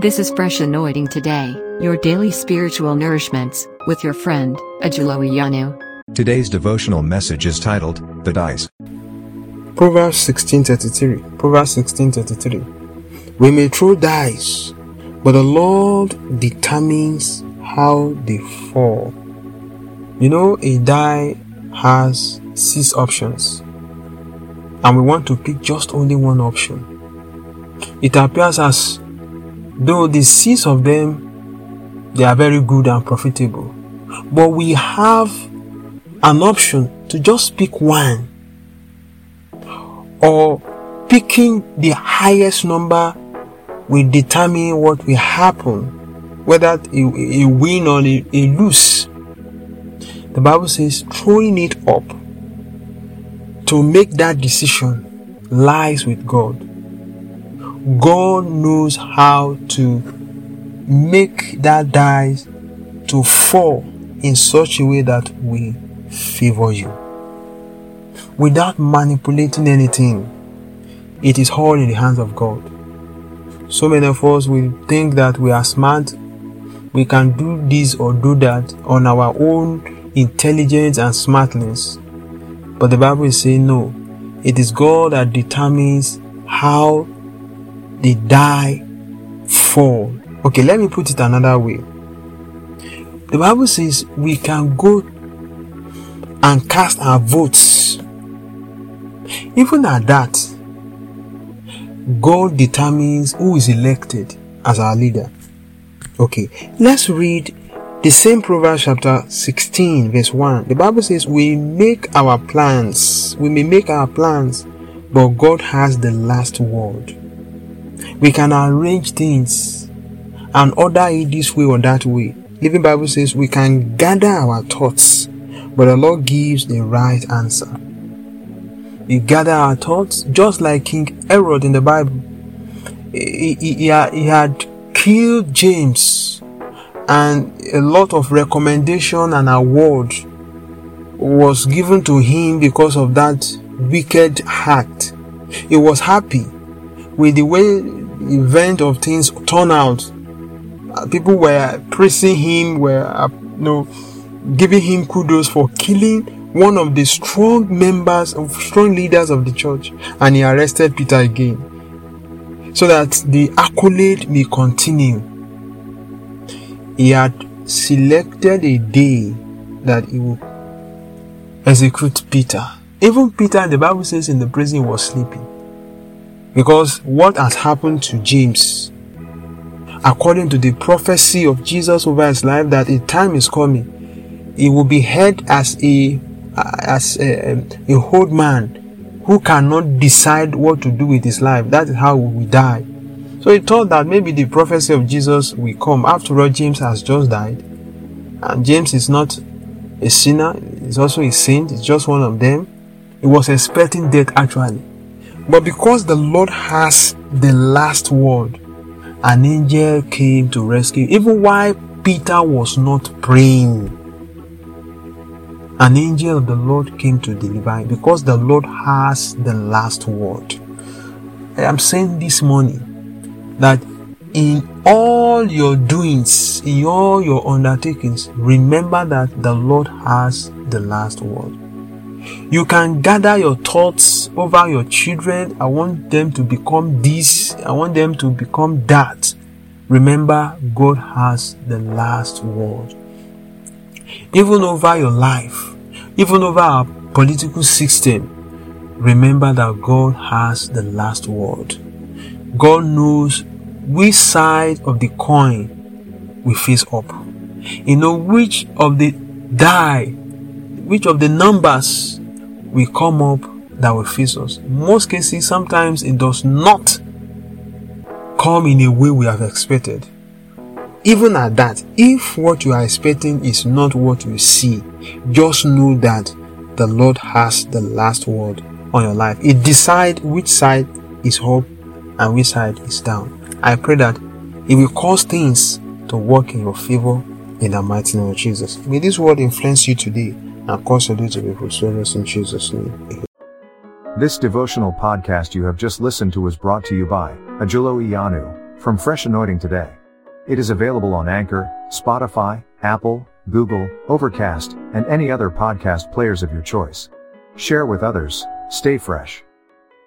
This is Fresh Anointing Today, your daily spiritual nourishments, with your friend, Ajulo Iyanu. Today's devotional message is titled, The Dice. Proverbs 16:33. Proverbs 16:33. We may throw dice, but the Lord determines how they fall. You know, a die has six options, and we want to pick just only one option. It appears as though the six of them they are very good and profitable, but we have an option to just pick one or picking the highest number will determine what will happen, whether a, win or a, a lose. The Bible says throwing it up to make that decision lies with God. God knows how to make that dice to fall in such a way that we favor you. Without manipulating anything, it is all in the hands of God. So many of us will think that we are smart, we can do this or do that on our own intelligence and smartness. But the Bible is saying no. It is God that determines how the die fall. Okay, let me put it another way. The Bible says we can go and cast our votes. Even at that, God determines who is elected as our leader. Okay, let's read the same Proverbs chapter 16, verse 1. The Bible says, We make our plans. We may make our plans, but God has the last word. We can arrange things and order it this way or that way. Living Bible says we can gather our thoughts, but the Lord gives the right answer. We gather our thoughts just like King Herod in the Bible. He, he, he, had killed James and a lot of recommendation and award was given to him because of that wicked act. He was happy with the way event of things turned out. Uh, people were praising him, were uh, you know, giving him kudos for killing one of the strong members of strong leaders of the church, and he arrested Peter again, so that the accolade may continue he had selected a day that he would execute Peter. Even Peter, the Bible says in the prison, was sleeping. Because what has happened to James, according to the prophecy of Jesus over his life, that a time is coming, he will be held as a as a, um, a old man who cannot decide what to do with his life. That is how we die. So he thought that maybe the prophecy of Jesus will come. After all, James has just died. And James is not a sinner, he's also a saint, he's just one of them. He was expecting death actually. But because the Lord has the last word, an angel came to rescue. Even while Peter was not praying, an angel of the Lord came to deliver him because the Lord has the last word. I am saying this morning that in all your doings, in all your undertakings, remember that the Lord has the last word. You can gather your thoughts over your children. I want them to become this. I want them to become that. Remember, God has the last word. Even over your life, even over our political system, remember that God has the last word. God knows which side of the coin we face up. You know which of the die, which of the numbers will come up that will face us. In most cases, sometimes it does not come in a way we have expected. Even at that, if what you are expecting is not what you see, just know that the Lord has the last word on your life. It decides which side is up and which side is down. I pray that it will cause things to work in your favor in the mighty name of Jesus. May this word influence you today and cause you to be prosperous in Jesus' name. This devotional podcast you have just listened to was brought to you by Ajulo Iyanu. from Fresh Anointing Today. It is available on Anchor, Spotify, Apple, Google, Overcast, and any other podcast players of your choice. Share with others, stay fresh.